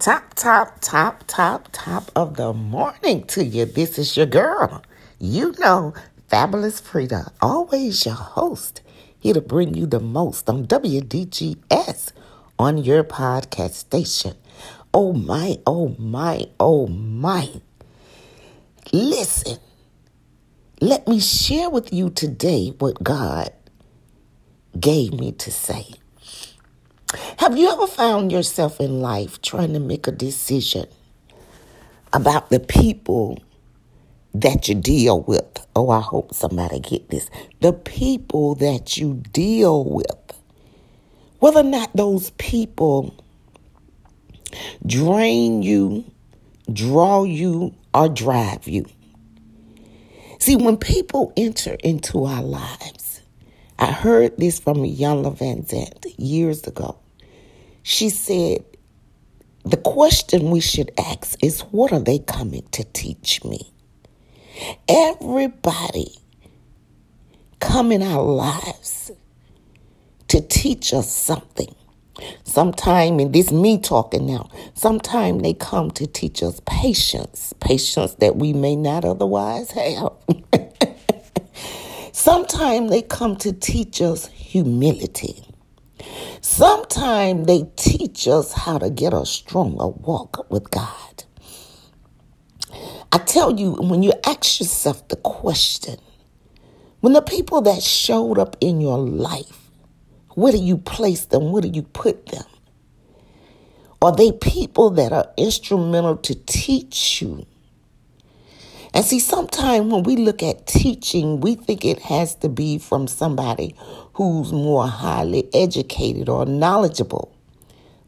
Top, top, top, top, top of the morning to you. This is your girl. You know, Fabulous Frida, always your host, here to bring you the most on WDGS on your podcast station. Oh my, oh my, oh my. Listen, let me share with you today what God gave me to say. Have you ever found yourself in life trying to make a decision about the people that you deal with? Oh, I hope somebody get this. The people that you deal with. Whether or not those people drain you, draw you, or drive you. See, when people enter into our lives, I heard this from Iyanla Vanzant years ago. She said, the question we should ask is, what are they coming to teach me? Everybody come in our lives to teach us something. Sometime, and this me talking now, sometime they come to teach us patience, patience that we may not otherwise have. sometime they come to teach us humility. Sometimes they teach us how to get a stronger walk with God. I tell you, when you ask yourself the question, when the people that showed up in your life, where do you place them? Where do you put them? Are they people that are instrumental to teach you and see, sometimes when we look at teaching, we think it has to be from somebody who's more highly educated or knowledgeable.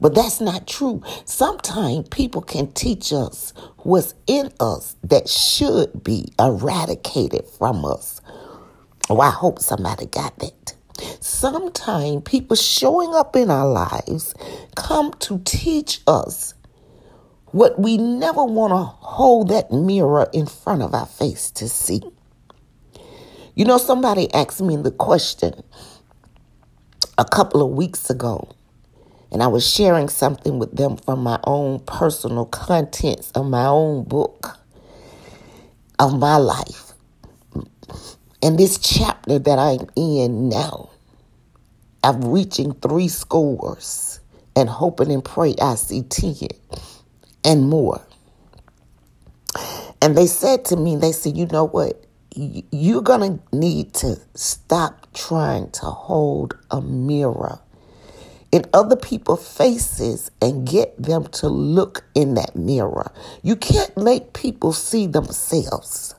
But that's not true. Sometimes people can teach us what's in us that should be eradicated from us. Oh, I hope somebody got that. Sometimes people showing up in our lives come to teach us what we never want to hold that mirror in front of our face to see. You know, somebody asked me the question a couple of weeks ago, and I was sharing something with them from my own personal contents of my own book of my life. And this chapter that I'm in now, I'm reaching three scores and hoping and pray I see 10 and more. And they said to me, they said, you know what? You're going to need to stop trying to hold a mirror in other people's faces and get them to look in that mirror. You can't make people see themselves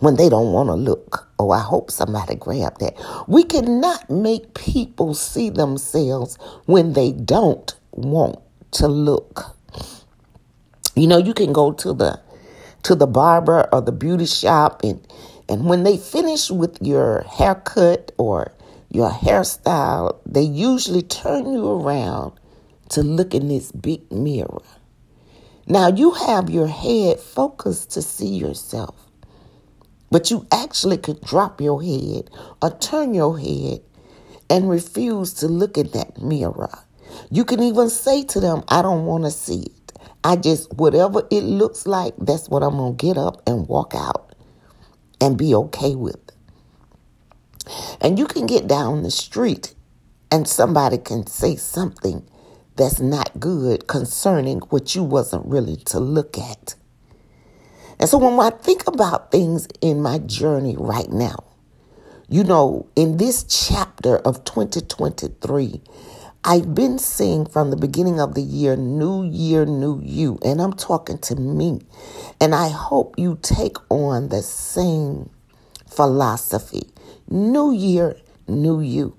when they don't want to look. Oh, I hope somebody grabbed that. We cannot make people see themselves when they don't want to look. You know, you can go to the to the barber or the beauty shop and and when they finish with your haircut or your hairstyle, they usually turn you around to look in this big mirror. Now you have your head focused to see yourself, but you actually could drop your head or turn your head and refuse to look in that mirror. You can even say to them, I don't want to see it. I just, whatever it looks like, that's what I'm going to get up and walk out and be okay with. And you can get down the street and somebody can say something that's not good concerning what you wasn't really to look at. And so when I think about things in my journey right now, you know, in this chapter of 2023, I've been seeing from the beginning of the year, new year, new you, and I'm talking to me. And I hope you take on the same philosophy. New year, new you.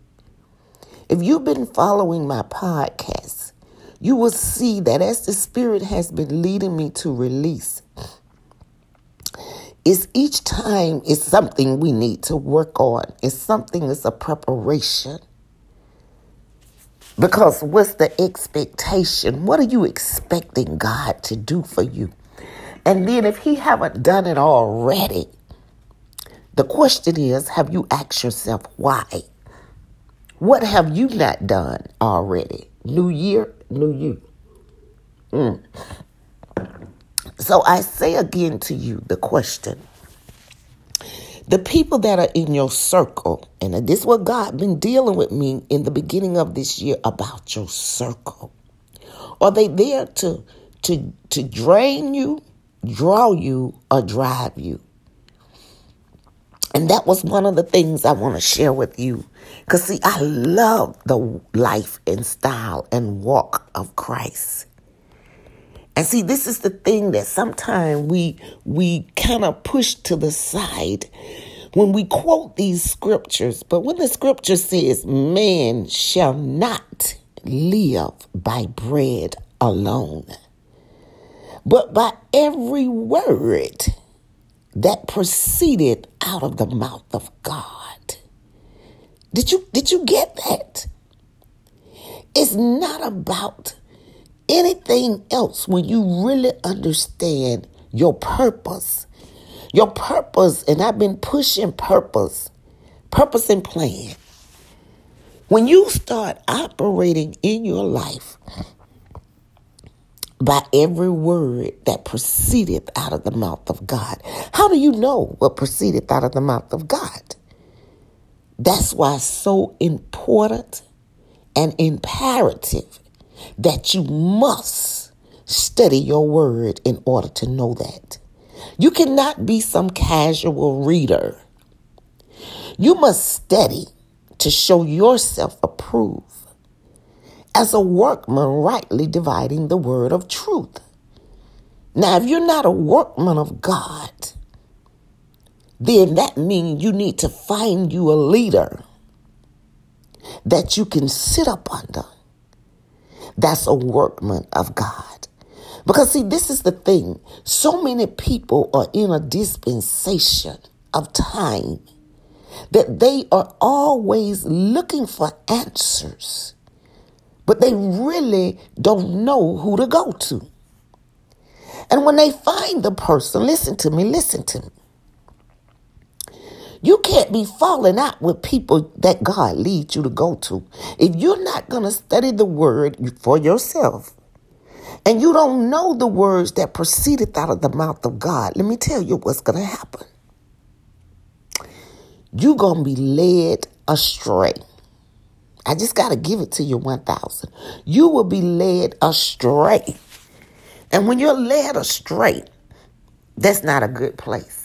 If you've been following my podcast, you will see that as the Spirit has been leading me to release, it's each time it's something we need to work on. It's something it's a preparation. Because what's the expectation? What are you expecting God to do for you? And then if he haven't done it already, the question is, have you asked yourself why? What have you not done already? New year, new you. Mm. So I say again to you the question. The people that are in your circle, and this is what God been dealing with me in the beginning of this year about your circle. Are they there to to to drain you, draw you, or drive you? And that was one of the things I want to share with you. Because, see, I love the life and style and walk of Christ. And see, this is the thing that sometimes we we kind of push to the side when we quote these scriptures. But when the scripture says, man shall not live by bread alone, but by every word that proceeded out of the mouth of God. Did you did you get that? It's not about anything else when you really understand your purpose. Your purpose, and I've been pushing purpose, purpose and plan. When you start operating in your life by every word that proceedeth out of the mouth of God. How do you know what proceedeth out of the mouth of God? That's why it's so important and imperative that you must study your word in order to know that. You cannot be some casual reader. You must study to show yourself approved as a workman rightly dividing the word of truth. Now, if you're not a workman of God, then that means you need to find you a leader that you can sit up under. That's a workman of God. Because, see, this is the thing. So many people are in a dispensation of time that they are always looking for answers but they really don't know who to go to. And when they find the person, listen to me, listen to me. You can't be falling out with people that God leads you to go to. If you're not going to study the word for yourself and you don't know the words that proceeded out of the mouth of God, let me tell you what's going to happen. You're going to be led astray. I just got to give it to you 1,000. You will be led astray. And when you're led astray, that's not a good place.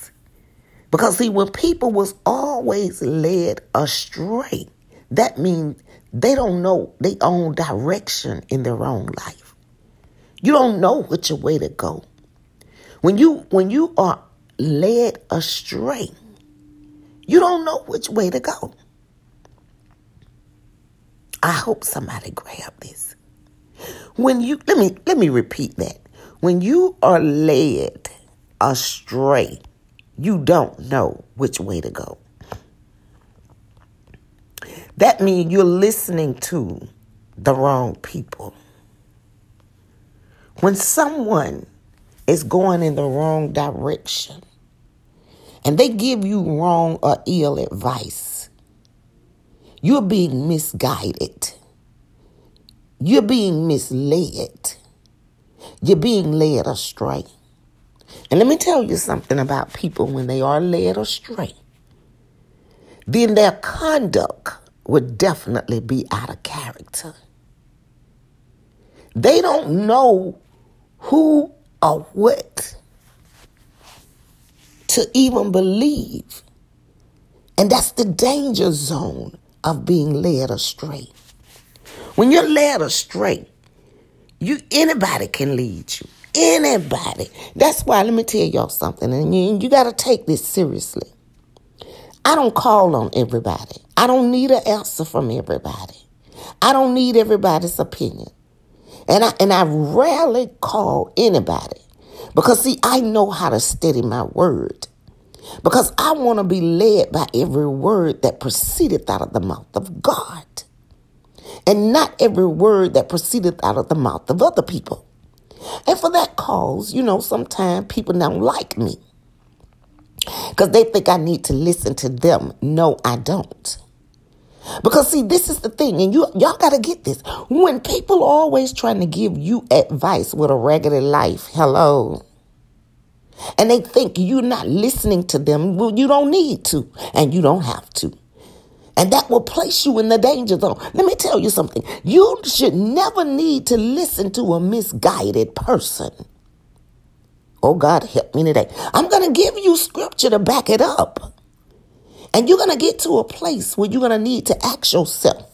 Because see, when people was always led astray, that means they don't know their own direction in their own life. You don't know which way to go. When you when you are led astray, you don't know which way to go. I hope somebody grab this. When you let me let me repeat that. When you are led astray, you don't know which way to go. That means you're listening to the wrong people. When someone is going in the wrong direction and they give you wrong or ill advice, you're being misguided. You're being misled. You're being led astray. And let me tell you something about people when they are led astray. Then their conduct would definitely be out of character. They don't know who or what to even believe. And that's the danger zone of being led astray. When you're led astray, you anybody can lead you. Anybody. That's why let me tell y'all something, and you, you got to take this seriously. I don't call on everybody. I don't need an answer from everybody. I don't need everybody's opinion. And I and I rarely call anybody because see, I know how to steady my word. Because I want to be led by every word that proceedeth out of the mouth of God. And not every word that proceedeth out of the mouth of other people. And for that cause, you know, sometimes people don't like me. Because they think I need to listen to them. No, I don't. Because see, this is the thing, and you y'all gotta get this. When people are always trying to give you advice with a regular life, hello. And they think you're not listening to them. Well, you don't need to, and you don't have to. And that will place you in the danger zone. Let me tell you something. You should never need to listen to a misguided person. Oh, God, help me today. I'm going to give you scripture to back it up. And you're going to get to a place where you're going to need to ask yourself.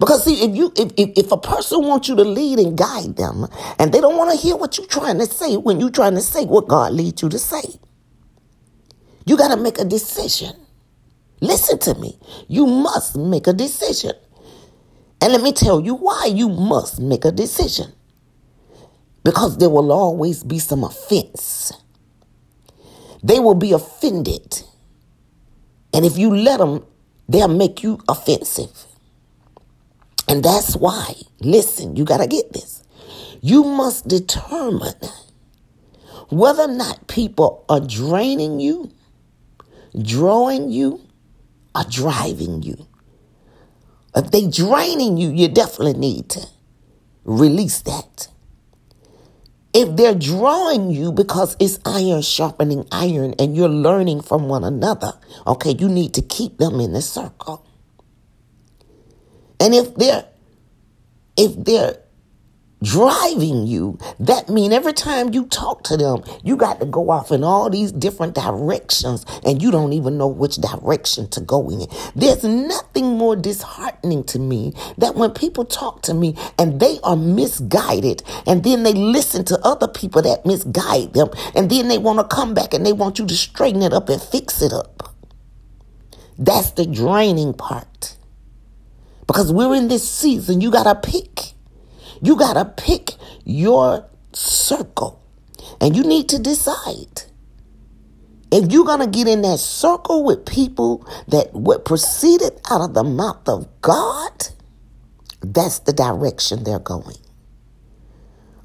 Because see, if you if, if, if a person wants you to lead and guide them, and they don't want to hear what you're trying to say when you're trying to say what God leads you to say, you got to make a decision. Listen to me. You must make a decision. And let me tell you why you must make a decision. Because there will always be some offense. They will be offended and if you let them, they'll make you offensive. And that's why, listen, you got to get this. You must determine whether or not people are draining you, drawing you, or driving you. If they draining you, you definitely need to release that. If they're drawing you because it's iron sharpening iron and you're learning from one another, okay, you need to keep them in the circle. And if they're if they're driving you, that mean every time you talk to them, you got to go off in all these different directions and you don't even know which direction to go in. There's nothing more disheartening to me that when people talk to me and they are misguided and then they listen to other people that misguide them and then they want to come back and they want you to straighten it up and fix it up. That's the draining part. Because we're in this season, you got to pick. You got to pick your circle and you need to decide. If you're going to get in that circle with people that what proceeded out of the mouth of God, that's the direction they're going.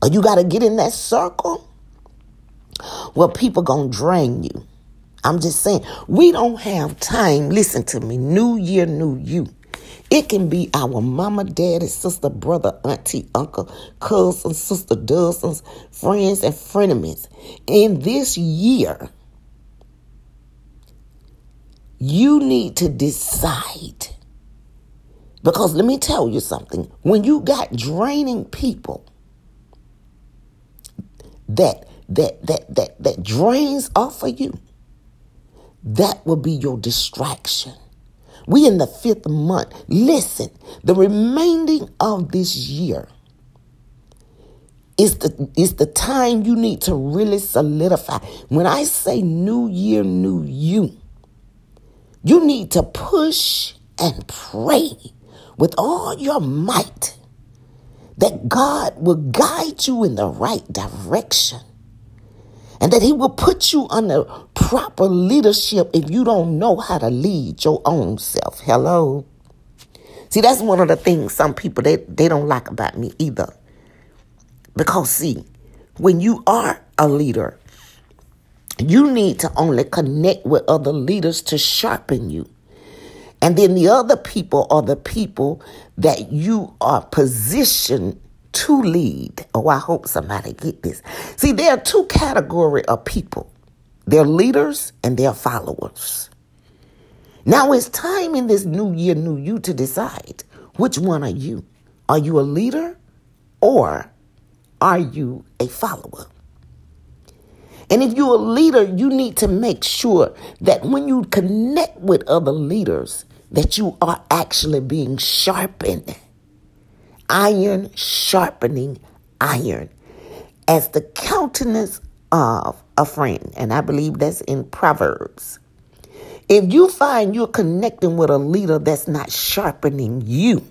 Or you got to get in that circle where people going to drain you. I'm just saying, we don't have time. Listen to me. New year, new you. It can be our mama, daddy, sister, brother, auntie, uncle, cousin, sister, dozens, friends, and frenemies. In this year, you need to decide. Because let me tell you something. When you got draining people that that that that that drains off of you, that will be your distraction. We in the fifth month. Listen, the remaining of this year is the is the time you need to really solidify. When I say new year, new you, you need to push and pray with all your might that God will guide you in the right direction and that he will put you under proper leadership if you don't know how to lead your own self. Hello. See, that's one of the things some people they, they don't like about me either. Because see, when you are a leader, you need to only connect with other leaders to sharpen you. And then the other people are the people that you are positioned to lead. Oh, I hope somebody get this. See, there are two category of people. They're leaders and they're followers. Now it's time in this new year, new you to decide which one are you? Are you a leader or are you a follower? And if you're a leader, you need to make sure that when you connect with other leaders, that you are actually being sharpened iron sharpening iron as the countenance of a friend. And I believe that's in Proverbs. If you find you're connecting with a leader that's not sharpening you,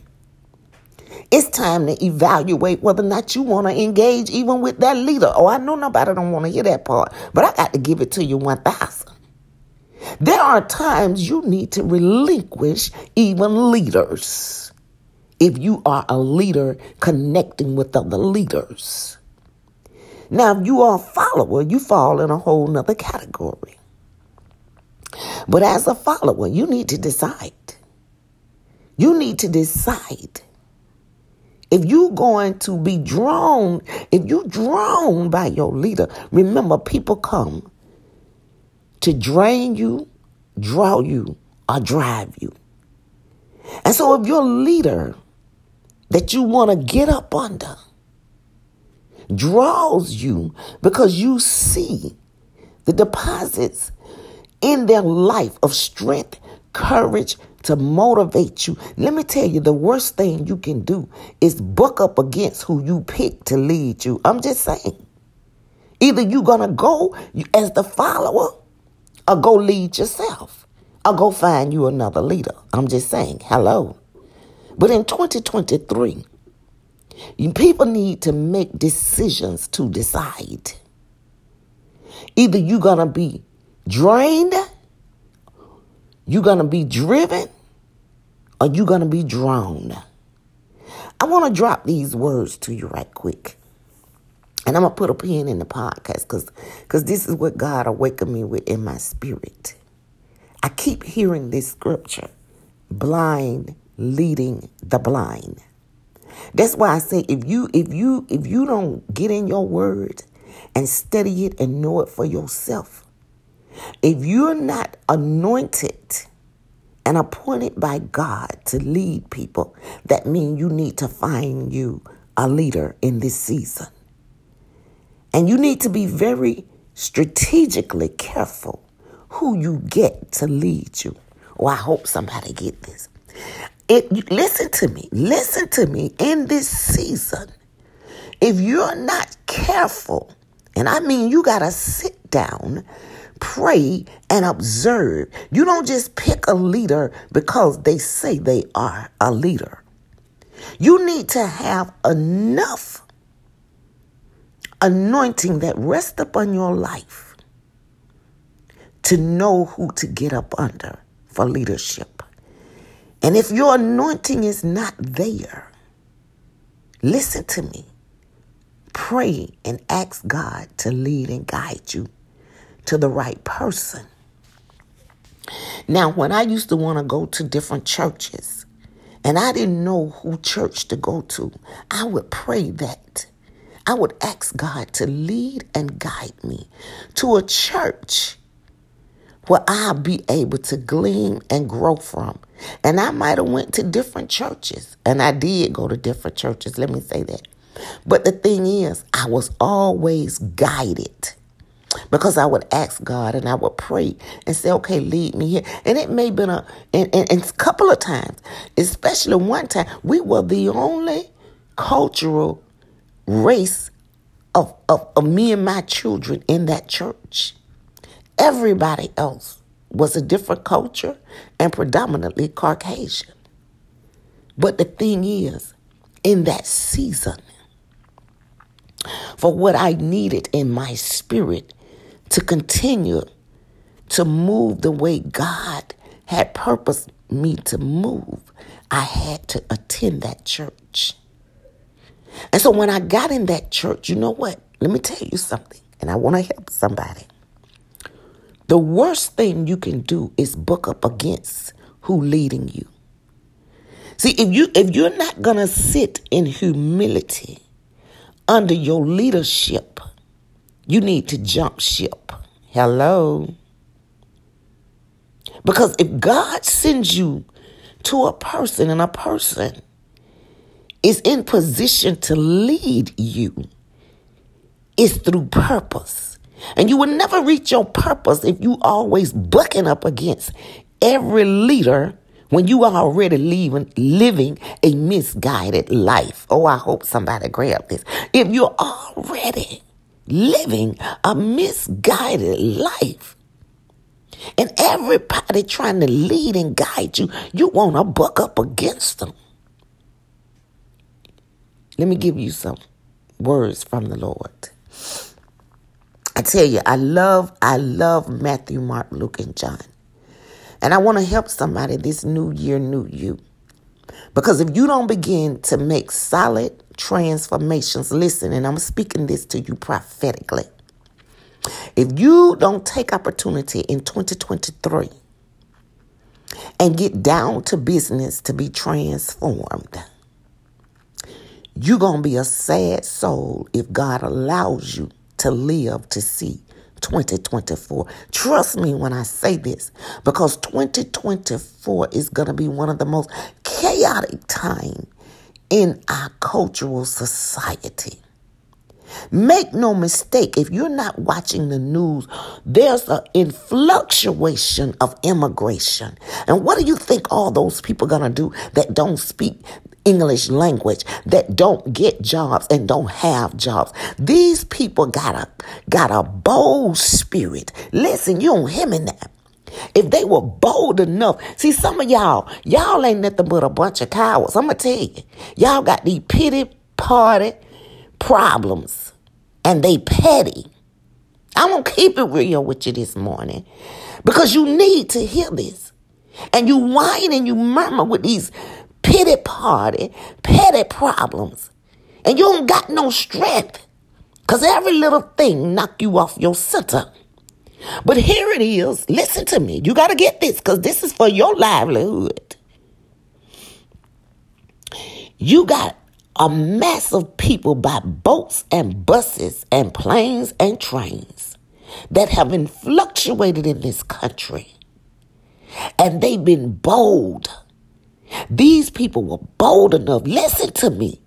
it's time to evaluate whether or not you want to engage even with that leader. Oh, I know nobody don't want to hear that part, but I got to give it to you 1000. There are times you need to relinquish even leaders if you are a leader connecting with other leaders. Now, if you are a follower, you fall in a whole nother category. But as a follower, you need to decide. You need to decide if you're going to be drawn, if you're drawn by your leader, remember people come to drain you, draw you, or drive you. And so if your leader that you want to get up under draws you because you see the deposits in their life of strength, courage to motivate you. Let me tell you, the worst thing you can do is buck up against who you pick to lead you. I'm just saying. Either you're going to go as the follower or go lead yourself or go find you another leader. I'm just saying, hello. But in 2023, people need to make decisions to decide. Either you're going to be drained, you're going to be driven, or you're going to be drowned. I want to drop these words to you right quick. And I'm going to put a pin in the podcast because because this is what God awakened me with in my spirit. I keep hearing this scripture blind leading the blind. That's why I say if you if you if you don't get in your word and study it and know it for yourself, if you're not anointed and appointed by God to lead people, that means you need to find you a leader in this season. And you need to be very strategically careful who you get to lead you. Oh, I hope somebody get this. It listen to me. Listen to me in this season. If you're not careful, and I mean you got to sit down pray and observe. You don't just pick a leader because they say they are a leader. You need to have enough anointing that rests upon your life to know who to get up under for leadership. And if your anointing is not there, listen to me. Pray and ask God to lead and guide you to the right person. Now, when I used to want to go to different churches and I didn't know who church to go to, I would pray that. I would ask God to lead and guide me to a church where I'll be able to glean and grow from. And I might have went to different churches, and I did go to different churches, let me say that. But the thing is, I was always guided because I would ask God and I would pray and say, okay, lead me here. And it may have been a, and, and, and a couple of times, especially one time, we were the only cultural race of, of, of me and my children in that church. Everybody else was a different culture and predominantly Caucasian. But the thing is, in that season, for what I needed in my spirit to continue to move the way God had purposed me to move, I had to attend that church. And so when I got in that church, you know what? Let me tell you something, and I want to help somebody. The worst thing you can do is book up against who leading you. See, if you if you're not gonna sit in humility under your leadership, you need to jump ship. Hello. Because if God sends you to a person and a person is in position to lead you, it's through purpose. And you will never reach your purpose if you always bucking up against every leader when you are already leaving, living a misguided life. Oh, I hope somebody grab this. If you're already living a misguided life. And everybody trying to lead and guide you, you want to buck up against them. Let me give you some words from the Lord. I tell you, I love, I love Matthew, Mark, Luke, and John. And I want to help somebody this new year, new you. Because if you don't begin to make solid transformations, listen, and I'm speaking this to you prophetically. If you don't take opportunity in 2023 and get down to business to be transformed, you're going to be a sad soul if God allows you to live to see 2024. Trust me when I say this, because 2024 is going to be one of the most chaotic time in our cultural society. Make no mistake, if you're not watching the news, there's an influctuation of immigration. And what do you think all those people gonna do that don't speak English language, that don't get jobs and don't have jobs? These people got a got a bold spirit. Listen, you don't hear me now. If they were bold enough, see some of y'all, y'all ain't nothing but a bunch of cowards. I'm gonna tell you, y'all got these pity party problems and they petty. I'm to keep it real with you this morning because you need to hear this. And you whine and you murmur with these pity party, petty problems. And you don't got no strength because every little thing knock you off your center. But here it is. Listen to me. You got to get this because this is for your livelihood. You got a mass of people by boats and buses and planes and trains that have been fluctuated in this country. And they've been bold. These people were bold enough, listen to me,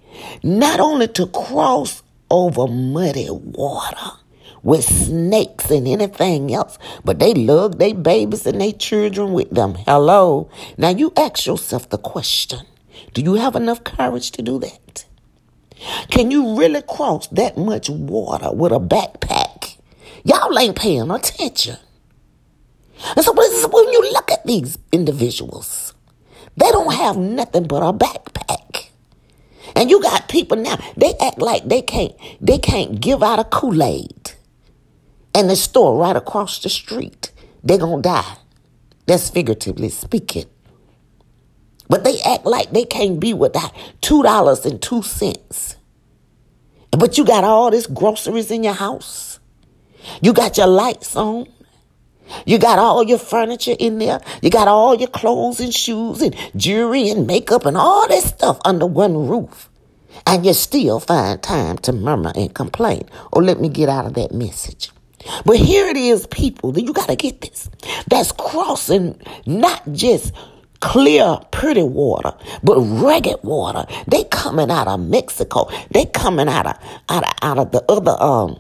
not only to cross over muddy water with snakes and anything else, but they lugged their babies and their children with them. Hello. Now you ask yourself the question do you have enough courage to do that? Can you really cross that much water with a backpack? Y'all ain't paying attention. And so when you look at these individuals, they don't have nothing but a backpack. And you got people now, they act like they can't they can't give out a Kool-Aid. And the store right across the street, they're gonna die. That's figuratively speaking. But they act like they can't be without two dollars and two cents. But you got all this groceries in your house. You got your lights on. You got all your furniture in there. You got all your clothes and shoes and jewelry and makeup and all this stuff under one roof. And you still find time to murmur and complain. Oh, let me get out of that message. But here it is, people, that you got to get this. That's crossing not just clear, pretty water, but ragged water. They coming out of Mexico. They coming out of out of, out of the other um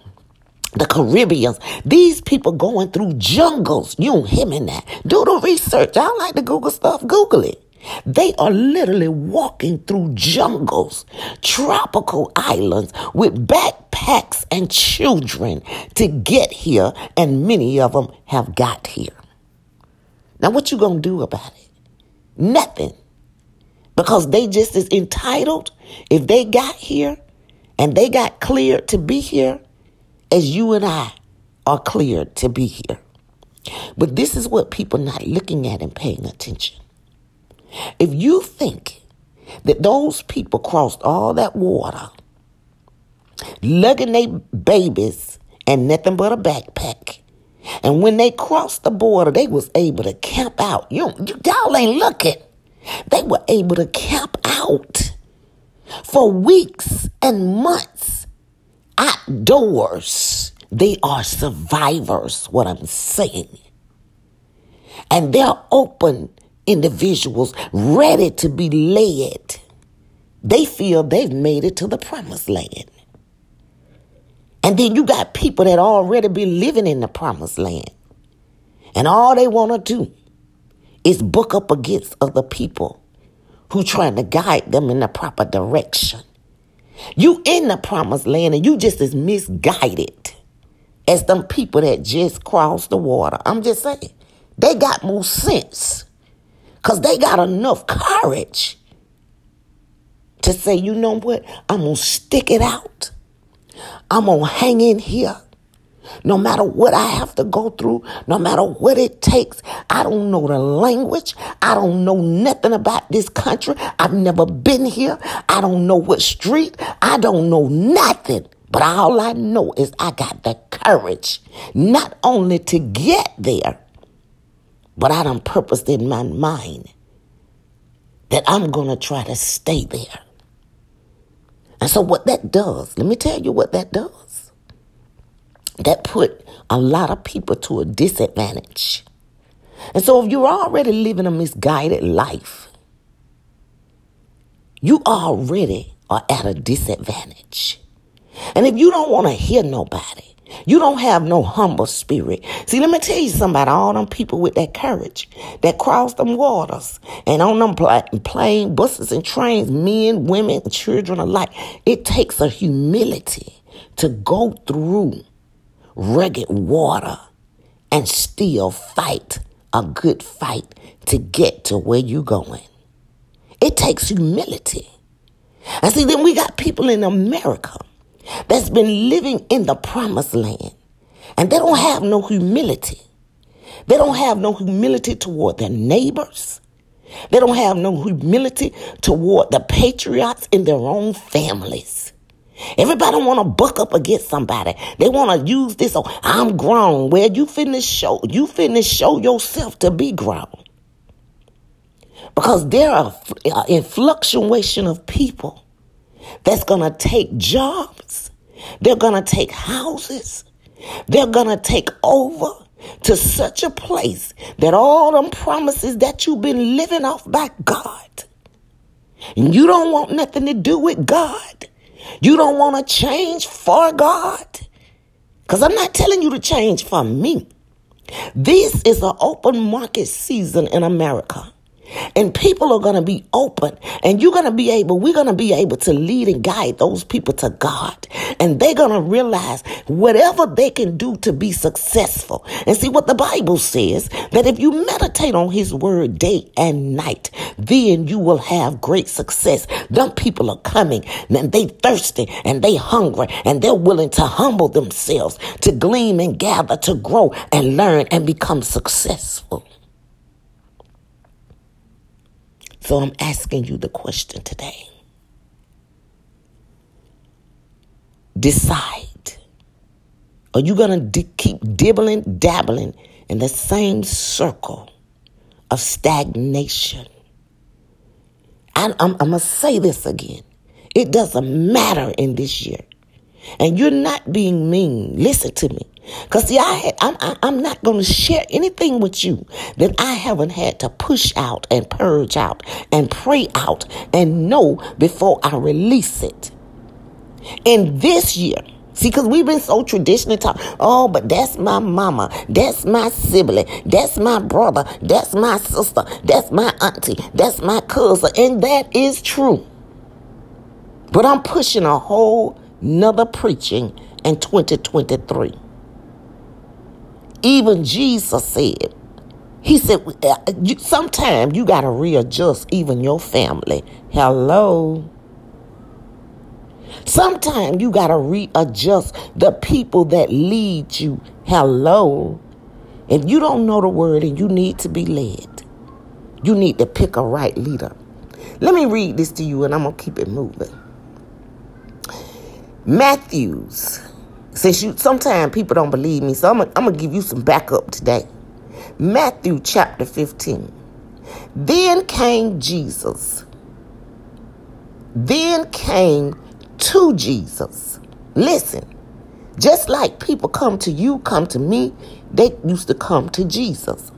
the Caribbeans. These people going through jungles. You don't hear me now. Do the research. I like to Google stuff. Google it. They are literally walking through jungles, tropical islands with backpacks and children to get here, and many of them have got here. Now, what you gonna do about it? Nothing. Because they just as entitled if they got here and they got cleared to be here as you and I are cleared to be here. But this is what people not looking at and paying attention. If you think that those people crossed all that water, lugging their babies and nothing but a backpack, and when they crossed the border, they was able to camp out. You, you y'all ain't looking. They were able to camp out for weeks and months outdoors. They are survivors, what I'm saying. And they're open individuals ready to be led. They feel they've made it to the promised land. And then you got people that already be living in the promised land. And all they want to do is book up against other people who trying to guide them in the proper direction. You in the promised land and you just as misguided as them people that just crossed the water. I'm just saying. They got more sense. Because they got enough courage to say, you know what? I'm to stick it out. I'm to hang in here. No matter what I have to go through, no matter what it takes, I don't know the language. I don't know nothing about this country. I've never been here. I don't know what street. I don't know nothing. But all I know is I got the courage not only to get there, but I done purposed in my mind that I'm going to try to stay there. And so, what that does, let me tell you what that does. That put a lot of people to a disadvantage. And so, if you're already living a misguided life, you already are at a disadvantage. And if you don't want to hear nobody, you don't have no humble spirit. See, let me tell you something about all them people with that courage that cross them waters and on them plane, buses, and trains, men, women, children alike. It takes a humility to go through rugged water and still fight a good fight to get to where you're going. It takes humility. And see, then we got people in America that's been living in the promised land and they don't have no humility. They don't have no humility toward their neighbors. They don't have no humility toward the patriots in their own families. Everybody want to buck up against somebody. They want to use this. Oh, I'm grown. Well, you finish show. You finish show yourself to be grown. Because there are uh, in fluctuation of people that's to take jobs. They're to take houses. They're to take over to such a place that all them promises that you've been living off by God, and you don't want nothing to do with God. You don't want to change for God. Because I'm not telling you to change for me. This is an open market season in America. And people are going to be open and you're going to be able, we're going to be able to lead and guide those people to God. And they're going to realize whatever they can do to be successful. And see what the Bible says that if you meditate on his word day and night, then you will have great success. Them people are coming and they thirsty and they hungry and they're willing to humble themselves to glean and gather, to grow and learn and become successful. So I'm asking you the question today. Decide. Are you going to di- keep dibbling, dabbling in the same circle of stagnation? I, I'm, I'm going to say this again. It doesn't matter in this year. And you're not being mean. Listen to me. Cause see, I had, I'm, I, I'm not going to share anything with you that I haven't had to push out and purge out and pray out and know before I release it. And this year, See, because we've been so traditional talk. Oh, but that's my mama. That's my sibling. That's my brother. That's my sister. That's my auntie. That's my cousin. And that is true. But I'm pushing a whole nother preaching in 2023. Even Jesus said, He said, uh, sometimes you got to readjust even your family. Hello. Sometimes you got to readjust the people that lead you. Hello. If you don't know the word and you need to be led, you need to pick a right leader. Let me read this to you and I'm going to keep it moving. Matthews since you sometimes people don't believe me, so I'm gonna give you some backup today. Matthew chapter 15. Then came Jesus. Then came to Jesus. Listen, just like people come to you, come to me, they used to come to Jesus.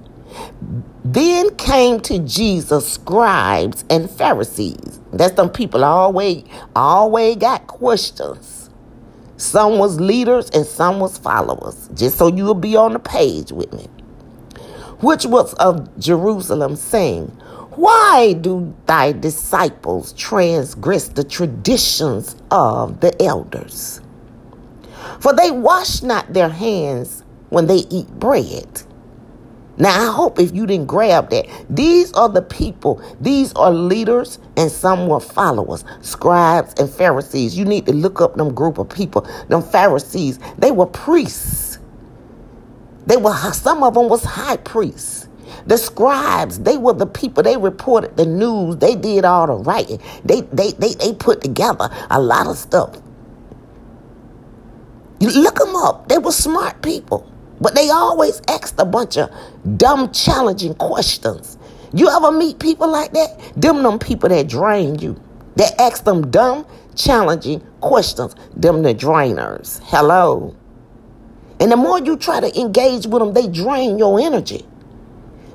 Then came to Jesus scribes and Pharisees. That's some people always always got questions. Some was leaders and some was followers, just so you'll be on the page with me. Which was of Jerusalem, saying, Why do thy disciples transgress the traditions of the elders? For they wash not their hands when they eat bread now, I hope if you didn't grab that, these are the people, these are leaders, and some were followers, scribes and Pharisees. You need to look up them group of people, them Pharisees. They were priests. They were some of them was high priests. The scribes, they were the people, they reported the news, they did all the writing. They they they, they put together a lot of stuff. You look them up. They were smart people. But they always ask a bunch of dumb, challenging questions. You ever meet people like that? Them them people that drain you. That ask them dumb, challenging questions, them the drainers. Hello. And the more you try to engage with them, they drain your energy.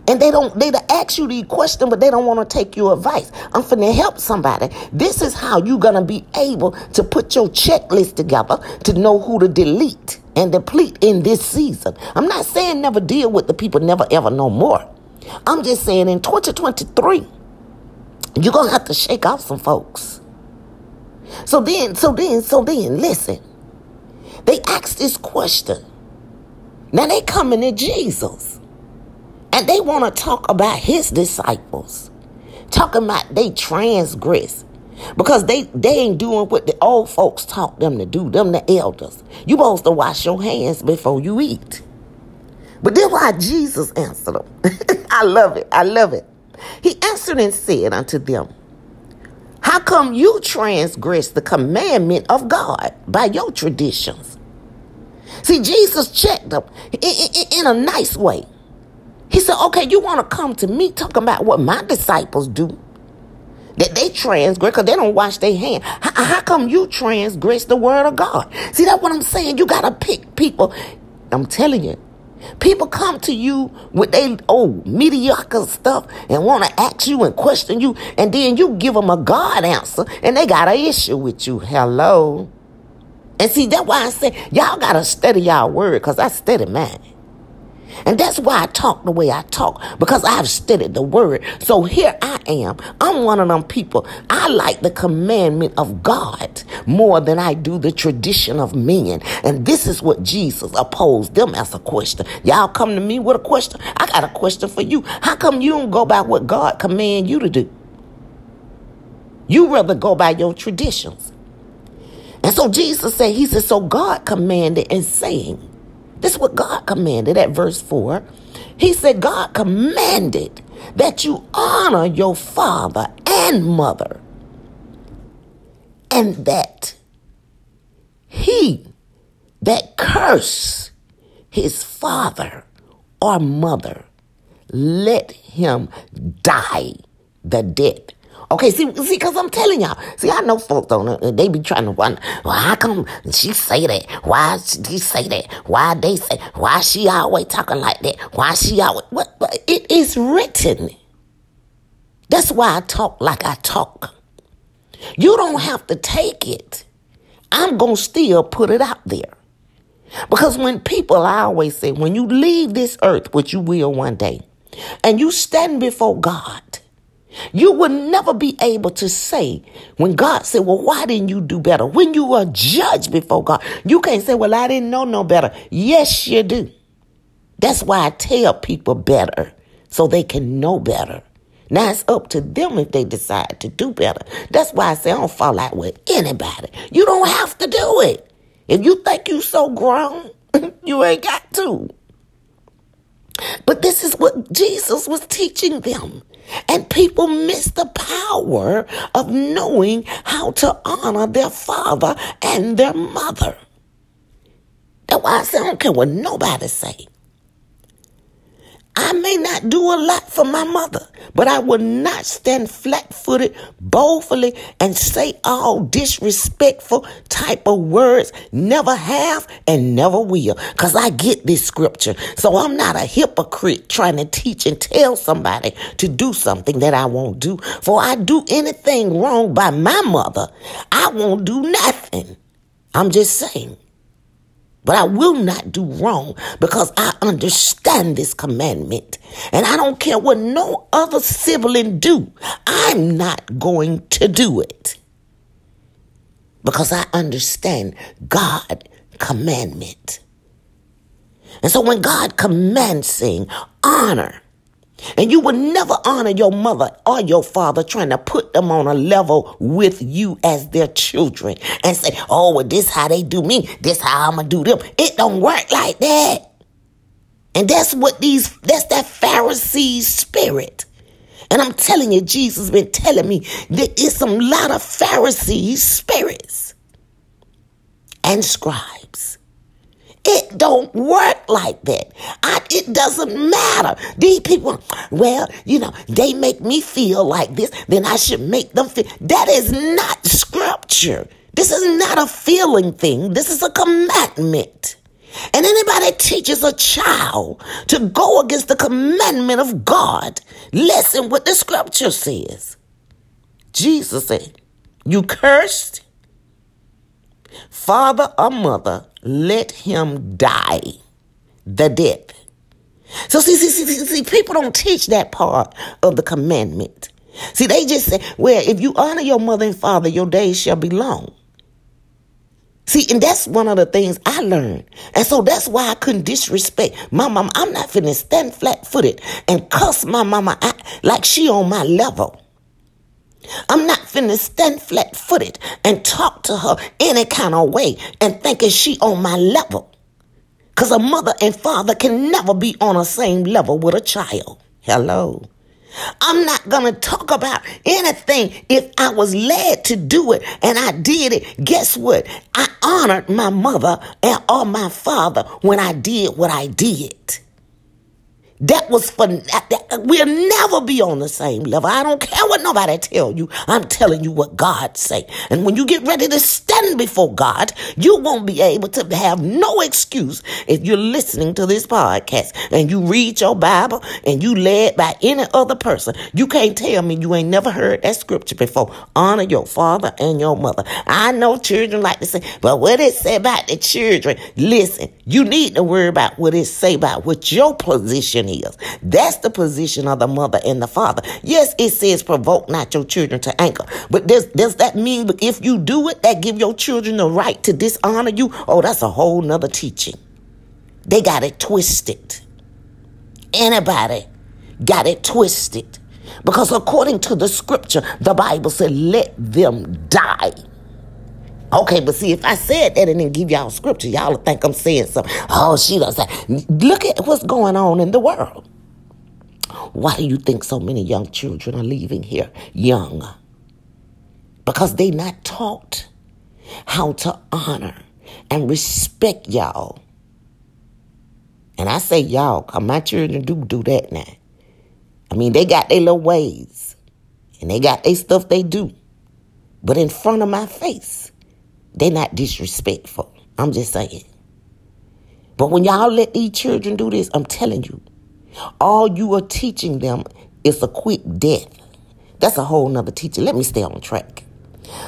And they don't, they ask you the question, but they don't want to take your advice. I'm finna help somebody. This is how you're to be able to put your checklist together to know who to delete and deplete in this season. I'm not saying never deal with the people, never ever no more. I'm just saying in 2023, you're to have to shake off some folks. So then, so then, so then, listen. They ask this question. Now they coming to Jesus. And they want to talk about his disciples. Talking about they transgress. Because they, they ain't doing what the old folks taught them to do, them the elders. You supposed to wash your hands before you eat. But then why Jesus answered them. I love it. I love it. He answered and said unto them, How come you transgress the commandment of God by your traditions? See, Jesus checked them in, in, in a nice way. He said, okay, you want to come to me talking about what my disciples do? That they transgress because they don't wash their hand. How, how come you transgress the word of God? See, that's what I'm saying. You got to pick people. I'm telling you, People come to you with they oh mediocre stuff and want to ask you and question you, and then you give them a God answer, and they got an issue with you. Hello. And see, that's why I say y'all gotta study y'all word, cause I study mine. And that's why I talk the way I talk, because I've studied the word. So here I am. I'm one of them people. I like the commandment of God more than I do the tradition of men. And this is what Jesus opposed them as a question. Y'all come to me with a question. I got a question for you. How come you don't go by what God command you to do? You rather go by your traditions. And so Jesus said, He said, so God commanded and saying, this is what God commanded at verse 4. He said, God commanded that you honor your father and mother, and that he that curse his father or mother, let him die the death Okay, see, see, because I'm telling y'all. See, I know folks on it. Uh, they be trying to wonder, well, how come she say that? Why she say that? Why they say? Why she always talking like that? Why she always? What? But it is written. That's why I talk like I talk. You don't have to take it. I'm gonna still put it out there. Because when people, I always say, when you leave this earth, which you will one day, and you stand before God, you will never be able to say when God said, Well, why didn't you do better? When you are judged before God, you can't say, Well, I didn't know no better. Yes, you do. That's why I tell people better so they can know better. Now it's up to them if they decide to do better. That's why I say I don't fall out with anybody. You don't have to do it. If you think you so grown, you ain't got to. But this is what Jesus was teaching them. And people miss the power of knowing how to honor their father and their mother. That's why I say I don't care what nobody say. I may not do a lot for my mother, but I will not stand flat footed, boldly, and say all disrespectful type of words. Never have and never will. Because I get this scripture. So I'm not a hypocrite trying to teach and tell somebody to do something that I won't do. For I do anything wrong by my mother, I won't do nothing. I'm just saying. But I will not do wrong because I understand this commandment. And I don't care what no other sibling do. I'm not going to do it. Because I understand God commandment. And so when God commands saying honor, and you would never honor your mother or your father trying to put them on a level with you as their children and say, oh, well, this how they do me. This how I'm going to do them. It don't work like that. And that's what these, that's that Pharisee spirit. And I'm telling you, Jesus been telling me there is some lot of Pharisee spirits and scribes. It don't work like that. I, it doesn't matter. These people, well, you know, they make me feel like this, then I should make them feel. That is not scripture. This is not a feeling thing. This is a commandment. And anybody teaches a child to go against the commandment of God, listen what the scripture says. Jesus said, You cursed, father or mother, let him die the death. So see, see, see, see, people don't teach that part of the commandment. See, they just say, well, if you honor your mother and father, your days shall be long. See, and that's one of the things I learned. And so that's why I couldn't disrespect my mama. I'm not finna stand flat footed and cuss my mama out like she on my level. I'm not finna stand flat footed and talk to her any kind of way and thinking she on my level. Cause a mother and father can never be on the same level with a child. Hello. I'm not to talk about anything if I was led to do it and I did it. Guess what? I honored my mother and or my father when I did what I did. That was for that, we'll never be on the same level. I don't care what nobody tell you. I'm telling you what God say. And when you get ready to stand before God, you won't be able to have no excuse if you're listening to this podcast and you read your Bible and you led by any other person. You can't tell me you ain't never heard that scripture before. Honor your father and your mother. I know children like to say, but what it say about the children? Listen, you need to worry about what it say about what your position position is. That's the position of the mother and the father. Yes, it says provoke not your children to anger. But does, does that mean if you do it, that give your children the right to dishonor you? Oh, that's a whole nother teaching. They got it twisted. Anybody got it twisted. Because according to the scripture, the Bible said, let them die. Okay, but see, if I said that and then give y'all scripture, y'all will think I'm saying something. Oh, she does that. Look at what's going on in the world. Why do you think so many young children are leaving here young? Because they not taught how to honor and respect y'all. And I say y'all, cause my children do do that now. I mean, they got their little ways and they got their stuff they do. But in front of my face, they're not disrespectful. I'm just saying. But when y'all let these children do this, I'm telling you, all you are teaching them is a quick death. That's a whole nother teaching. Let me stay on track.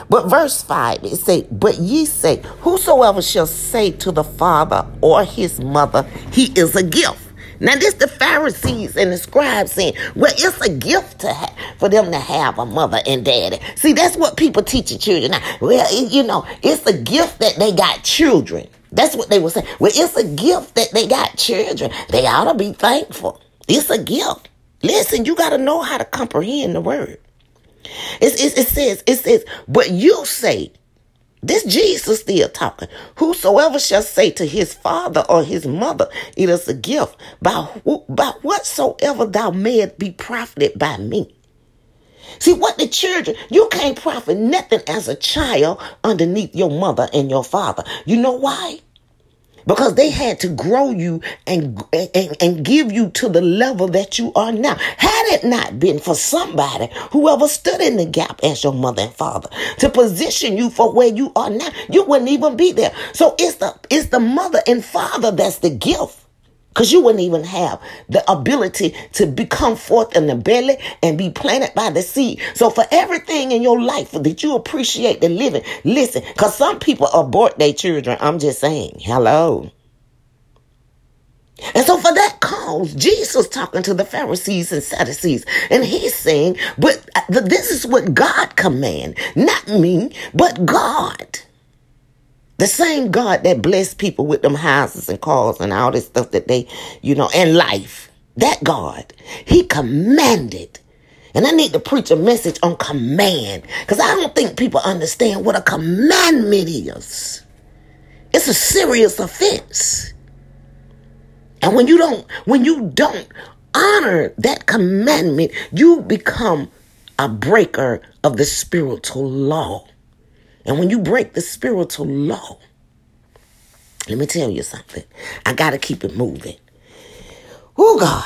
But verse 5, it say, But ye say, Whosoever shall say to the father or his mother, He is a gift. Now, this the Pharisees and the scribes saying, well, it's a gift to ha- for them to have a mother and daddy. See, that's what people teach the children now. Well, it, you know, it's a gift that they got children. That's what they were saying. Well, it's a gift that they got children. They ought to be thankful. It's a gift. Listen, you got to know how to comprehend the word. It, it says, it says, but you say, this Jesus still talking. Whosoever shall say to his father or his mother, it is a gift, by, by whatsoever thou mayest be profited by me. See, what the children, you can't profit nothing as a child underneath your mother and your father. You know why? Because they had to grow you and, and, and give you to the level that you are now. Had it not been for somebody, whoever stood in the gap as your mother and father, to position you for where you are now, you wouldn't even be there. So it's the, it's the mother and father that's the gift. Because you wouldn't even have the ability to become forth in the belly and be planted by the seed. So for everything in your life that you appreciate the living, listen, because some people abort their children. I'm just saying, hello. And so for that cause, Jesus talking to the Pharisees and Sadducees, and he's saying, but uh, this is what God command, not me, but God. The same God that blessed people with them houses and cars and all this stuff that they, you know, and life. That God, He commanded. And I need to preach a message on command because I don't think people understand what a commandment is. It's a serious offense. And when you don't, when you don't honor that commandment, you become a breaker of the spiritual law. And when you break the spiritual law, Let me tell you something. I got to keep it moving. Oh, God.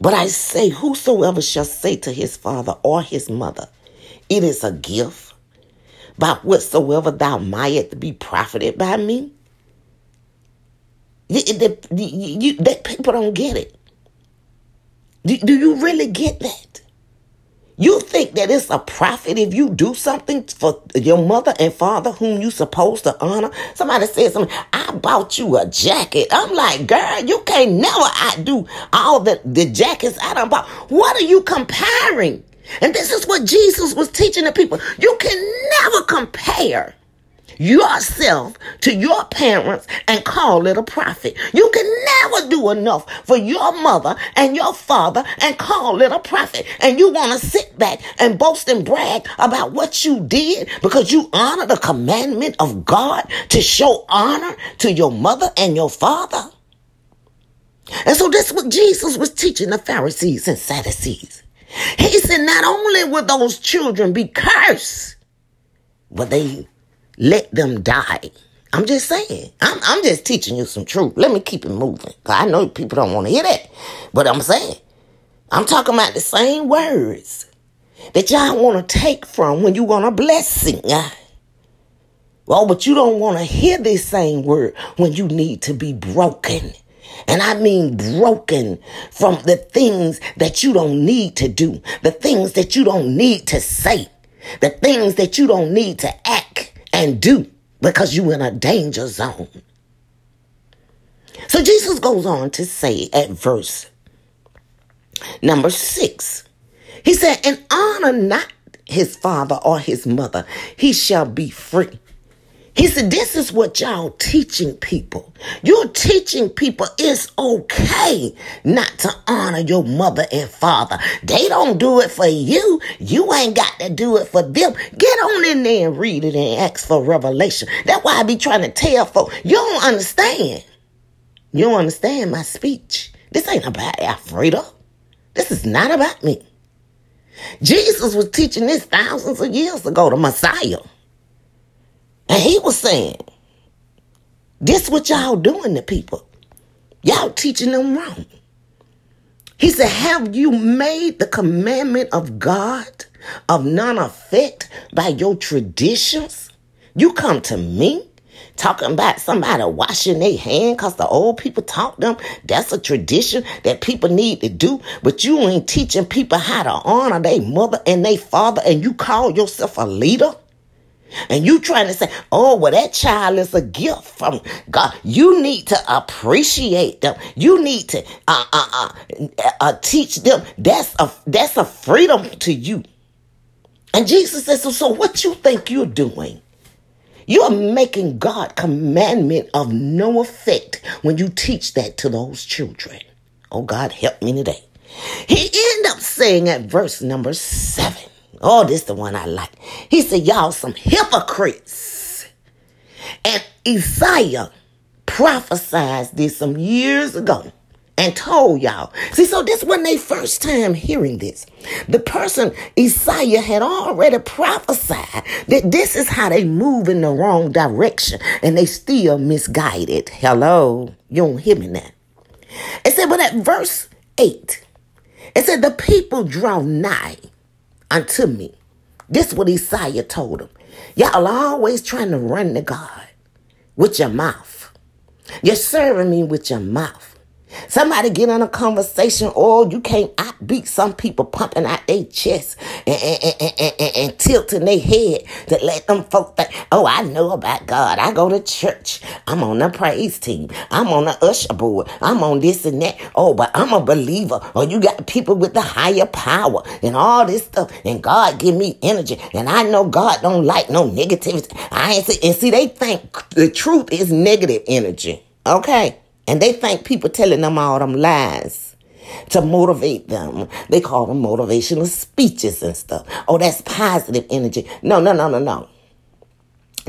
But I say, whosoever shall say to his father or his mother, it is a gift, by whatsoever thou might be profited by me. That people don't get it. Do you really get that? You think that it's a profit if you do something for your mother and father whom you supposed to honor? Somebody said something, I bought you a jacket. I'm like, girl, you can't never outdo all the, the jackets I done bought. What are you comparing? And this is what Jesus was teaching the people. You can never compare yourself to your parents and call it a profit. You can never do enough for your mother and your father and call it a profit. And you want to sit back and boast and brag about what you did because you honor the commandment of God to show honor to your mother and your father. And so that's what Jesus was teaching the Pharisees and Sadducees. He said, not only will those children be cursed, but they let them die. I'm just saying. I'm, I'm just teaching you some truth. Let me keep it moving. I know people don't want to hear that. But I'm saying, I'm talking about the same words that y'all want to take from when you want a blessing. Well, oh, but you don't want to hear this same word when you need to be broken. And I mean broken from the things that you don't need to do, the things that you don't need to say, the things that you don't need to act and do because you're in a danger zone. So Jesus goes on to say at verse number six, he said, and honor not his father or his mother, he shall be free. He said, This is what y'all teaching people. You're teaching people it's okay not to honor your mother and father. They don't do it for you. You ain't got to do it for them. Get on in there and read it and ask for revelation. That's why I be trying to tell folks, you don't understand. You don't understand my speech. This ain't about Alfredo. This is not about me. Jesus was teaching this thousands of years ago, the Messiah. And he was saying, this what y'all doing to people. Y'all teaching them wrong. He said, have you made the commandment of God of none effect by your traditions? You come to me talking about somebody washing their hand because the old people taught them that's a tradition that people need to do but you ain't teaching people how to honor their mother and their father and you call yourself a leader and you trying to say, oh, well, that child is a gift from God. You need to appreciate them. You need to uh, uh, uh, uh, teach them. That's a that's a freedom to you. And Jesus says, so, so what you think you're doing? You're making God commandment of no effect when you teach that to those children. Oh, God, help me today. He end up saying at verse number seven, Oh, this the one I like. He said, Y'all some hypocrites. And Isaiah prophesied this some years ago and told y'all. See, so this wasn't their first time hearing this. The person, Isaiah, had already prophesied that this is how they move in the wrong direction and they still misguided. Hello? You don't hear me now. It said, but at verse 8, it said, the people draw nigh unto me. This is what Isaiah told him. Y'all are always trying to run to God with your mouth. You're serving me with your mouth. Somebody get in a conversation, or oh, you can't outbeat some people pumping out their chest and, and, and, and, tilting their head to let them folk think, oh, I know about God. I go to church. I'm on the praise team. I'm on the usher board. I'm on this and that. Oh, but I'm a believer. Or you got people with the higher power and all this stuff. And God give me energy. And I know God don't like no negativity. I ain't see, and see, they think the truth is negative energy. Okay. And they think people telling them all them lies to motivate them. They call them motivational speeches and stuff. Oh, that's positive energy. No, no, no, no, no.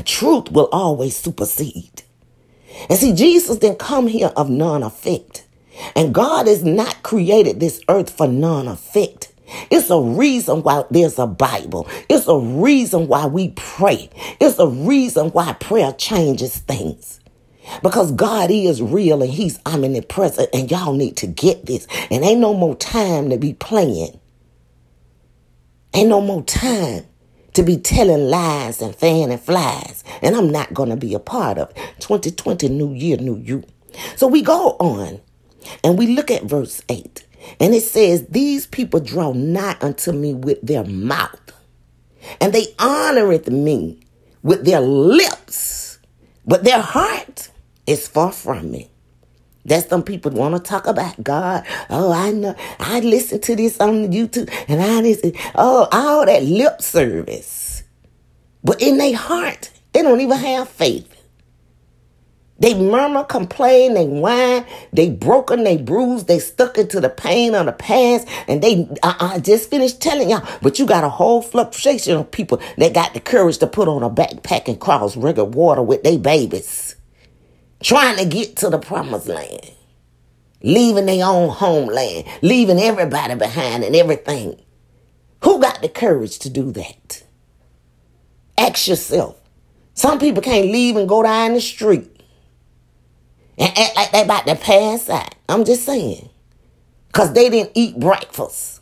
Truth will always supersede. And see, Jesus didn't come here of none effect. And God has not created this earth for none effect. It's a reason why there's a Bible. It's a reason why we pray. It's a reason why prayer changes things. Because God is real and He's omnipresent, and y'all need to get this. And ain't no more time to be playing. Ain't no more time to be telling lies and fanning flies. And I'm not going to be a part of it. 2020, new year, new you. So we go on and we look at verse 8. And it says, These people draw nigh unto me with their mouth, and they honoreth me with their lips, but their heart is far from me. That some people want to talk about God. Oh, I know. I listen to this on YouTube and I listen. Oh, all that lip service. But in their heart, they don't even have faith. They murmur, complain, they whine, they broken, they bruised, they stuck into the pain of the past, and they, I, I just finished telling y'all, but you got a whole fluctuation of people that got the courage to put on a backpack and cross river water with their babies trying to get to the promised land, leaving their own homeland, leaving everybody behind and everything. Who got the courage to do that? Ask yourself. Some people can't leave and go down the street and act like they about to pass out. I'm just saying. Because they didn't eat breakfast.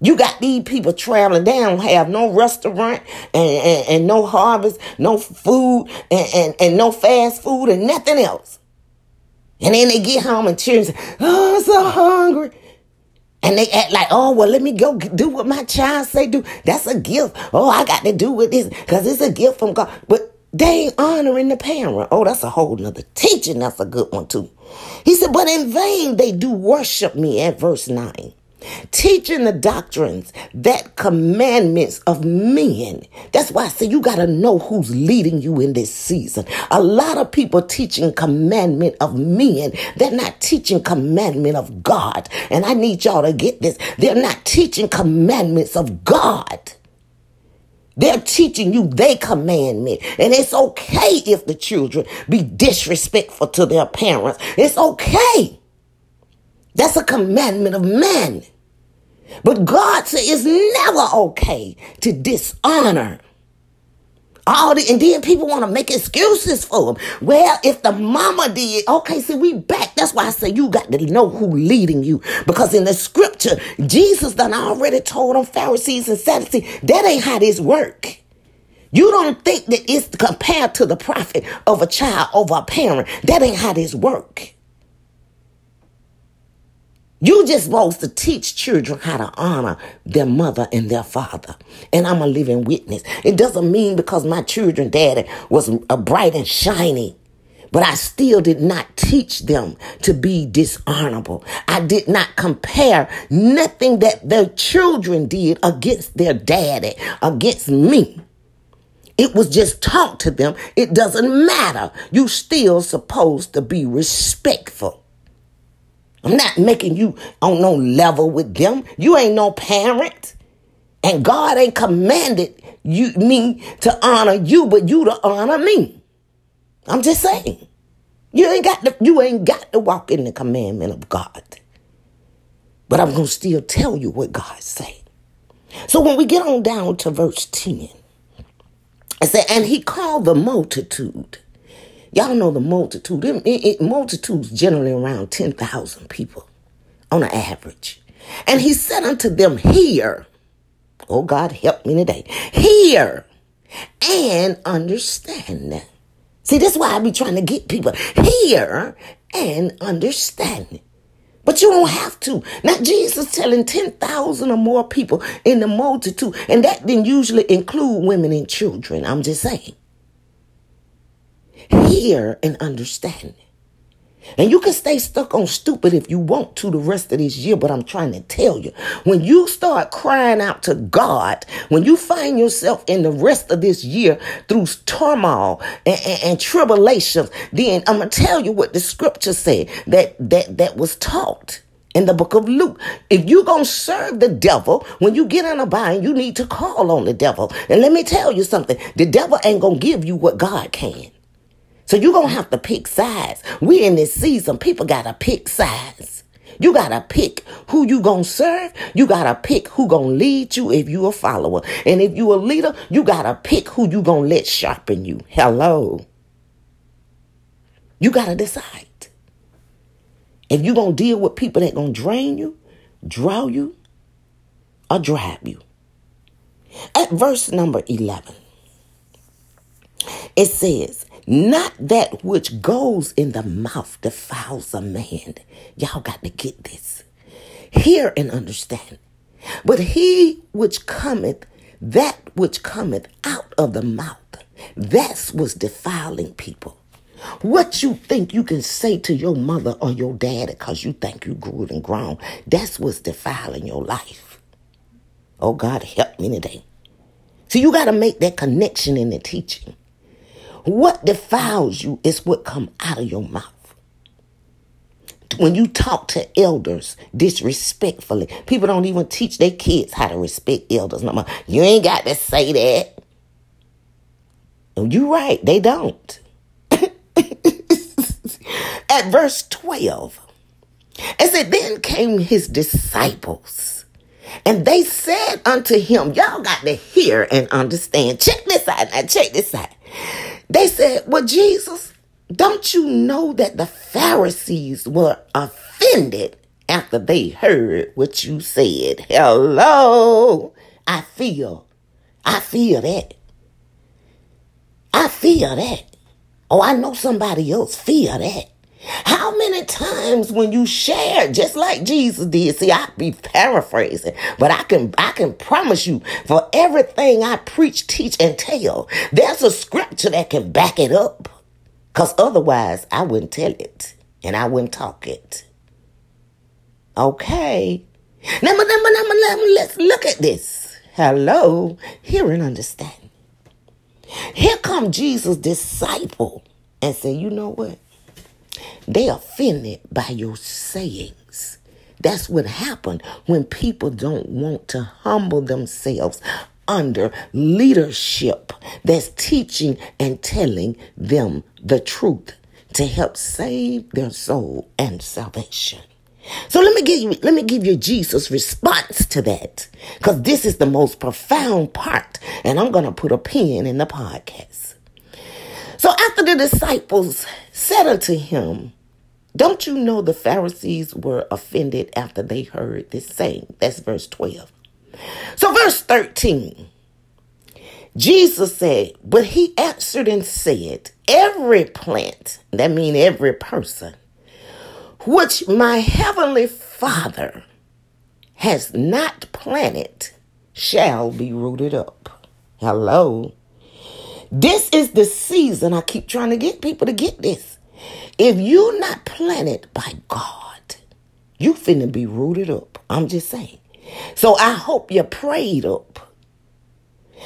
You got these people traveling. They don't have no restaurant and, and, and no harvest, no food, and, and, and, no fast food and nothing else. And then they get home and say, Oh, I'm so hungry. And they act like, oh, well, let me go do what my child say do. That's a gift. Oh, I got to do with this because it's a gift from God. But they ain't honoring the parent. Oh, that's a whole nother teaching. That's a good one too. He said, but in vain they do worship me at verse 9 teaching the doctrines that commandments of men. That's why I say you got to know who's leading you in this season. A lot of people teaching commandment of men. They're not teaching commandment of God. And I need y'all to get this. They're not teaching commandments of God. They're teaching you their commandment. And it's okay if the children be disrespectful to their parents. It's okay. That's a commandment of man. But God said it's never okay to dishonor. All the, and then people want to make excuses for them. Well, if the mama did, okay, see, we back. That's why I say you got to know who leading you. Because in the scripture, Jesus done already told them Pharisees and Sadducees, that ain't how this work. You don't think that it's compared to the profit of a child over a parent. That ain't how this work. You just supposed to teach children how to honor their mother and their father. And I'm a living witness. It doesn't mean because my children daddy was a bright and shiny. But I still did not teach them to be dishonorable. I did not compare nothing that their children did against their daddy, against me. It was just taught to them. It doesn't matter. You still supposed to be respectful. I'm not making you on no level with them. You ain't no parent. And God ain't commanded you me to honor you, but you to honor me. I'm just saying. You ain't got to, you ain't got to walk in the commandment of God. But I'm gonna still tell you what God said. So when we get on down to verse 10, I said, and he called the multitude Y'all know the multitude. It, it, it, multitudes generally around 10,000 people on an average. And he said unto them, Hear, oh God, help me today, hear and understand. See, that's why I be trying to get people hear and understand. But you don't have to. Now, Jesus telling 10,000 or more people in the multitude, and that didn't usually include women and children. I'm just saying hear and understand. And you can stay stuck on stupid if you want to the rest of this year, but I'm trying to tell you, when you start crying out to God, when you find yourself in the rest of this year through turmoil and, and, and tribulations, then I'm gonna tell you what the scripture said that that that was taught in the book of Luke. If you're going to serve the devil, when you get in a bind, you need to call on the devil. And let me tell you something the devil ain't going to give you what God can. So you're going to have to pick sides. We in this season, people got to pick sides. You got to pick who you going to serve. You got to pick who going to lead you if you a follower. And if you a leader, you got to pick who you going to let sharpen you. Hello. You got to decide. If you're going to deal with people that going to drain you, draw you, or drive you. At verse number 11, it says, Not that which goes in the mouth defiles a man. Y'all got to get this. Hear and understand. But he which cometh, that which cometh out of the mouth, that's what's defiling people. What you think you can say to your mother or your dad because you think you grew and grown, that's what's defiling your life. Oh, God, help me today. So you got to make that connection in the teaching. What defiles you is what come out of your mouth. When you talk to elders disrespectfully, people don't even teach their kids how to respect elders. No more. You ain't got to say that. You right, they don't. At verse 12, it said, Then came his disciples, and they said unto him, Y'all got to hear and understand. Check this out now, check this out. They said, Well, Jesus, don't you know that the Pharisees were offended after they heard what you said? Hello. I feel, I feel that. I feel that. Oh, I know somebody else feel that. How many times when you share, just like Jesus did, see, I be paraphrasing, but I can I can promise you for everything I preach, teach, and tell, there's a scripture that can back it up. Cause otherwise I wouldn't tell it and I wouldn't talk it. Okay. Now, now, now, now let's look at this. Hello, hear and understand. Here come Jesus' disciple and say, you know what? They offended by your sayings. That's what happened when people don't want to humble themselves under leadership that's teaching and telling them the truth to help save their soul and salvation. So let me give you let me give you Jesus' response to that. Because this is the most profound part. And I'm gonna put a pin in the podcast. So after the disciples said unto him, Don't you know the Pharisees were offended after they heard this saying? That's verse 12. So, verse 13, Jesus said, But he answered and said, Every plant, that means every person, which my heavenly Father has not planted shall be rooted up. Hello. This is the season. I keep trying to get people to get this. If you're not planted by God, you finna be rooted up. I'm just saying. So I hope you're prayed up.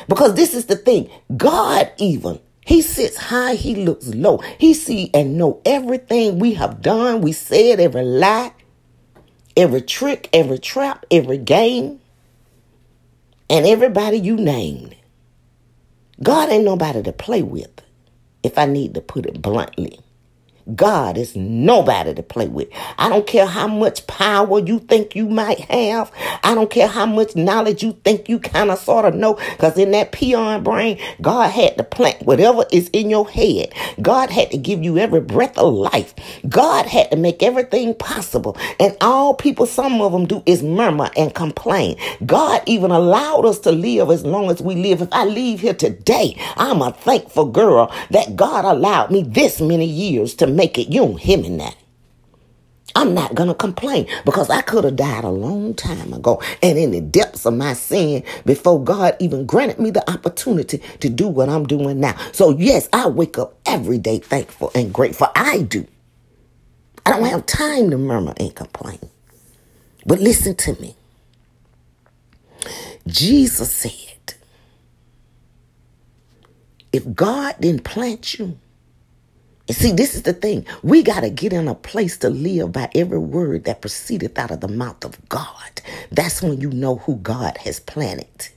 Because this is the thing. God even, he sits high, he looks low. He see and know everything we have done, we said, every lie, every trick, every trap, every game, and everybody you named. God ain't nobody to play with, if I need to put it bluntly. God is nobody to play with. I don't care how much power you think you might have. I don't care how much knowledge you think you kind of sort of know. Because in that peon brain, God had to plant whatever is in your head. God had to give you every breath of life. God had to make everything possible. And all people, some of them do is murmur and complain. God even allowed us to live as long as we live. If I leave here today, I'm a thankful girl that God allowed me this many years to make it. You don't hear me now. I'm not going to complain because I could have died a long time ago and in the depths of my sin before God even granted me the opportunity to do what I'm doing now. So, yes, I wake up every day thankful and grateful. I do. I don't have time to murmur and complain. But listen to me. Jesus said, if God didn't plant you, see, this is the thing. We got to get in a place to live by every word that proceedeth out of the mouth of God. That's when you know who God has planted.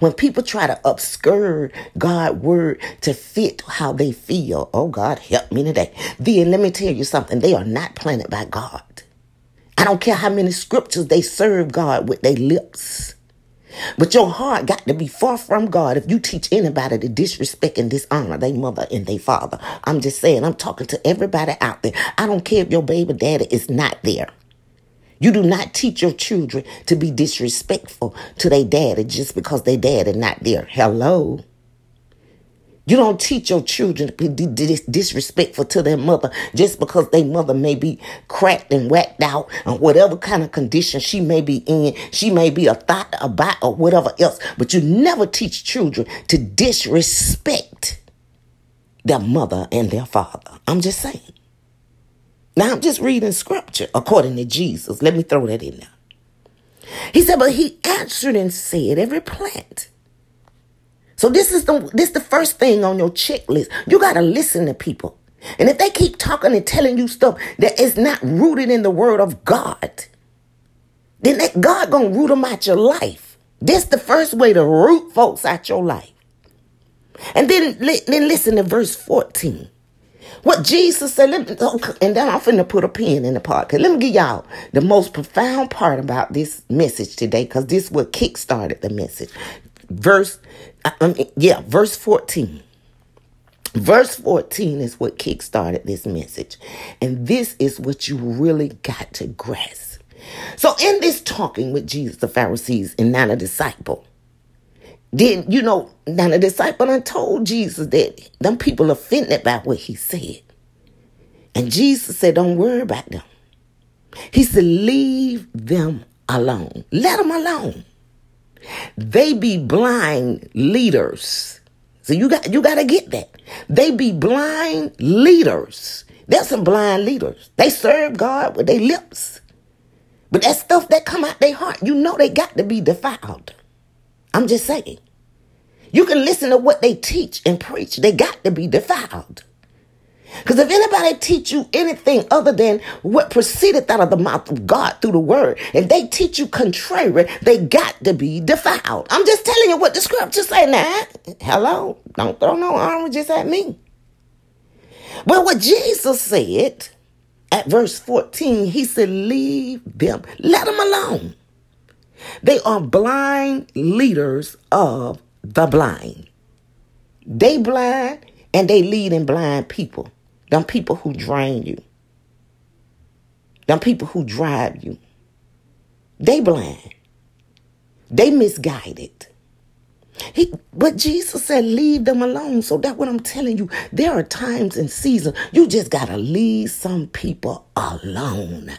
When people try to obscure God's word to fit how they feel, oh God, help me today. Then let me tell you something. They are not planted by God. I don't care how many scriptures they serve God with their lips. But your heart got to be far from God if you teach anybody to disrespect and dishonor their mother and their father. I'm just saying, I'm talking to everybody out there. I don't care if your baby daddy is not there. You do not teach your children to be disrespectful to their daddy just because their dad is not there. Hello. You don't teach your children to be disrespectful to their mother just because their mother may be cracked and whacked out or whatever kind of condition she may be in. She may be a thought about or whatever else. But you never teach children to disrespect their mother and their father. I'm just saying. Now I'm just reading scripture according to Jesus. Let me throw that in there. He said, but he answered and said, every plant so this is the this the first thing on your checklist. You gotta listen to people. And if they keep talking and telling you stuff that is not rooted in the word of God, then that God gonna root them out your life. This the first way to root folks out your life. And then, then listen to verse 14. What Jesus said, me, and then I'm finna put a pin in the part. Let me give y'all the most profound part about this message today, because this what kick-started the message verse, I mean, yeah, verse 14. Verse 14 is what kickstarted this message. And this is what you really got to grasp. So, in this talking with Jesus, the Pharisees, and not a disciple, then, you know, now the disciple I told Jesus that them people offended by what he said. And Jesus said, Don't worry about them. He said, Leave them alone. Let them alone. They be blind leaders. So you got you got to get that. They be blind leaders. There's some blind leaders. They serve God with their lips. But that stuff that come out their heart, you know they got to be defiled. I'm just saying. You can listen to what they teach and preach. They got to be defiled. Because if anybody teach you anything other than what proceedeth out of the mouth of God through the word, if they teach you contrary, they got to be defiled. I'm just telling you what the scripture say now. Hello? Don't throw no oranges at me. But what Jesus said at verse 14, he said, leave them. Let them alone. They are blind leaders of the blind. They blind and they lead in blind people. Them people who drain you. Them people who drive you. They blind. They misguided. He, but Jesus said, leave them alone. So that's what I'm telling you. There are times and seasons you just gotta leave some people alone.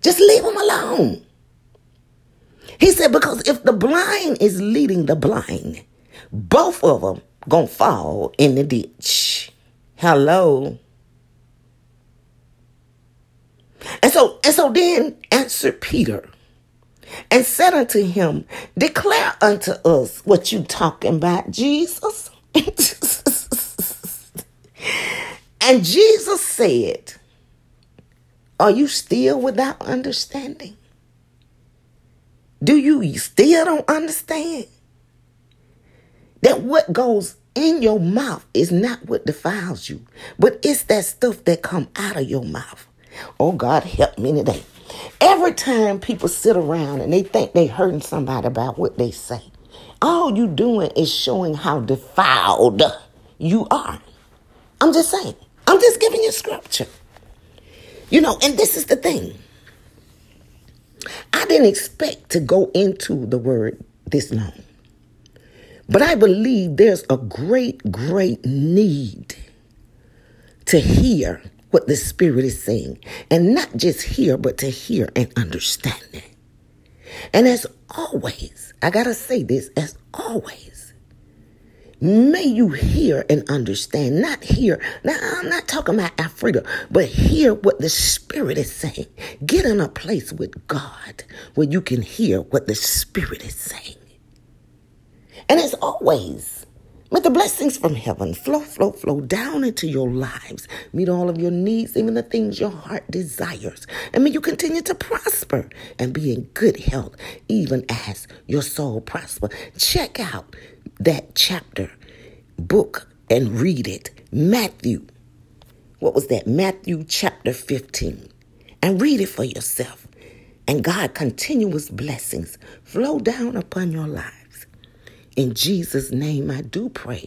Just leave them alone. He said, because if the blind is leading the blind, both of them gonna fall in the ditch. Hello. And so, and so then answered Peter and said unto him, Declare unto us what you talking about, Jesus. and Jesus said, Are you still without understanding? Do you still don't understand that what goes in your mouth is not what defiles you, but it's that stuff that come out of your mouth. Oh, God, help me today. Every time people sit around and they think they're hurting somebody about what they say, all you doing is showing how defiled you are. I'm just saying. I'm just giving you scripture. You know, and this is the thing. I didn't expect to go into the word this long. But I believe there's a great, great need to hear what the Spirit is saying. And not just hear, but to hear and understand it. And as always, I got to say this as always, may you hear and understand. Not hear, now I'm not talking about Africa, but hear what the Spirit is saying. Get in a place with God where you can hear what the Spirit is saying. And as always, May the blessings from heaven flow, flow, flow down into your lives. Meet all of your needs, even the things your heart desires. And may you continue to prosper and be in good health, even as your soul prosper. Check out that chapter, book, and read it. Matthew. What was that? Matthew chapter 15. And read it for yourself. and God continuous blessings flow down upon your lives. In Jesus' name, I do pray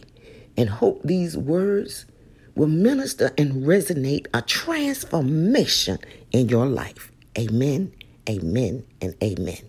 and hope these words will minister and resonate a transformation in your life. Amen, amen, and amen.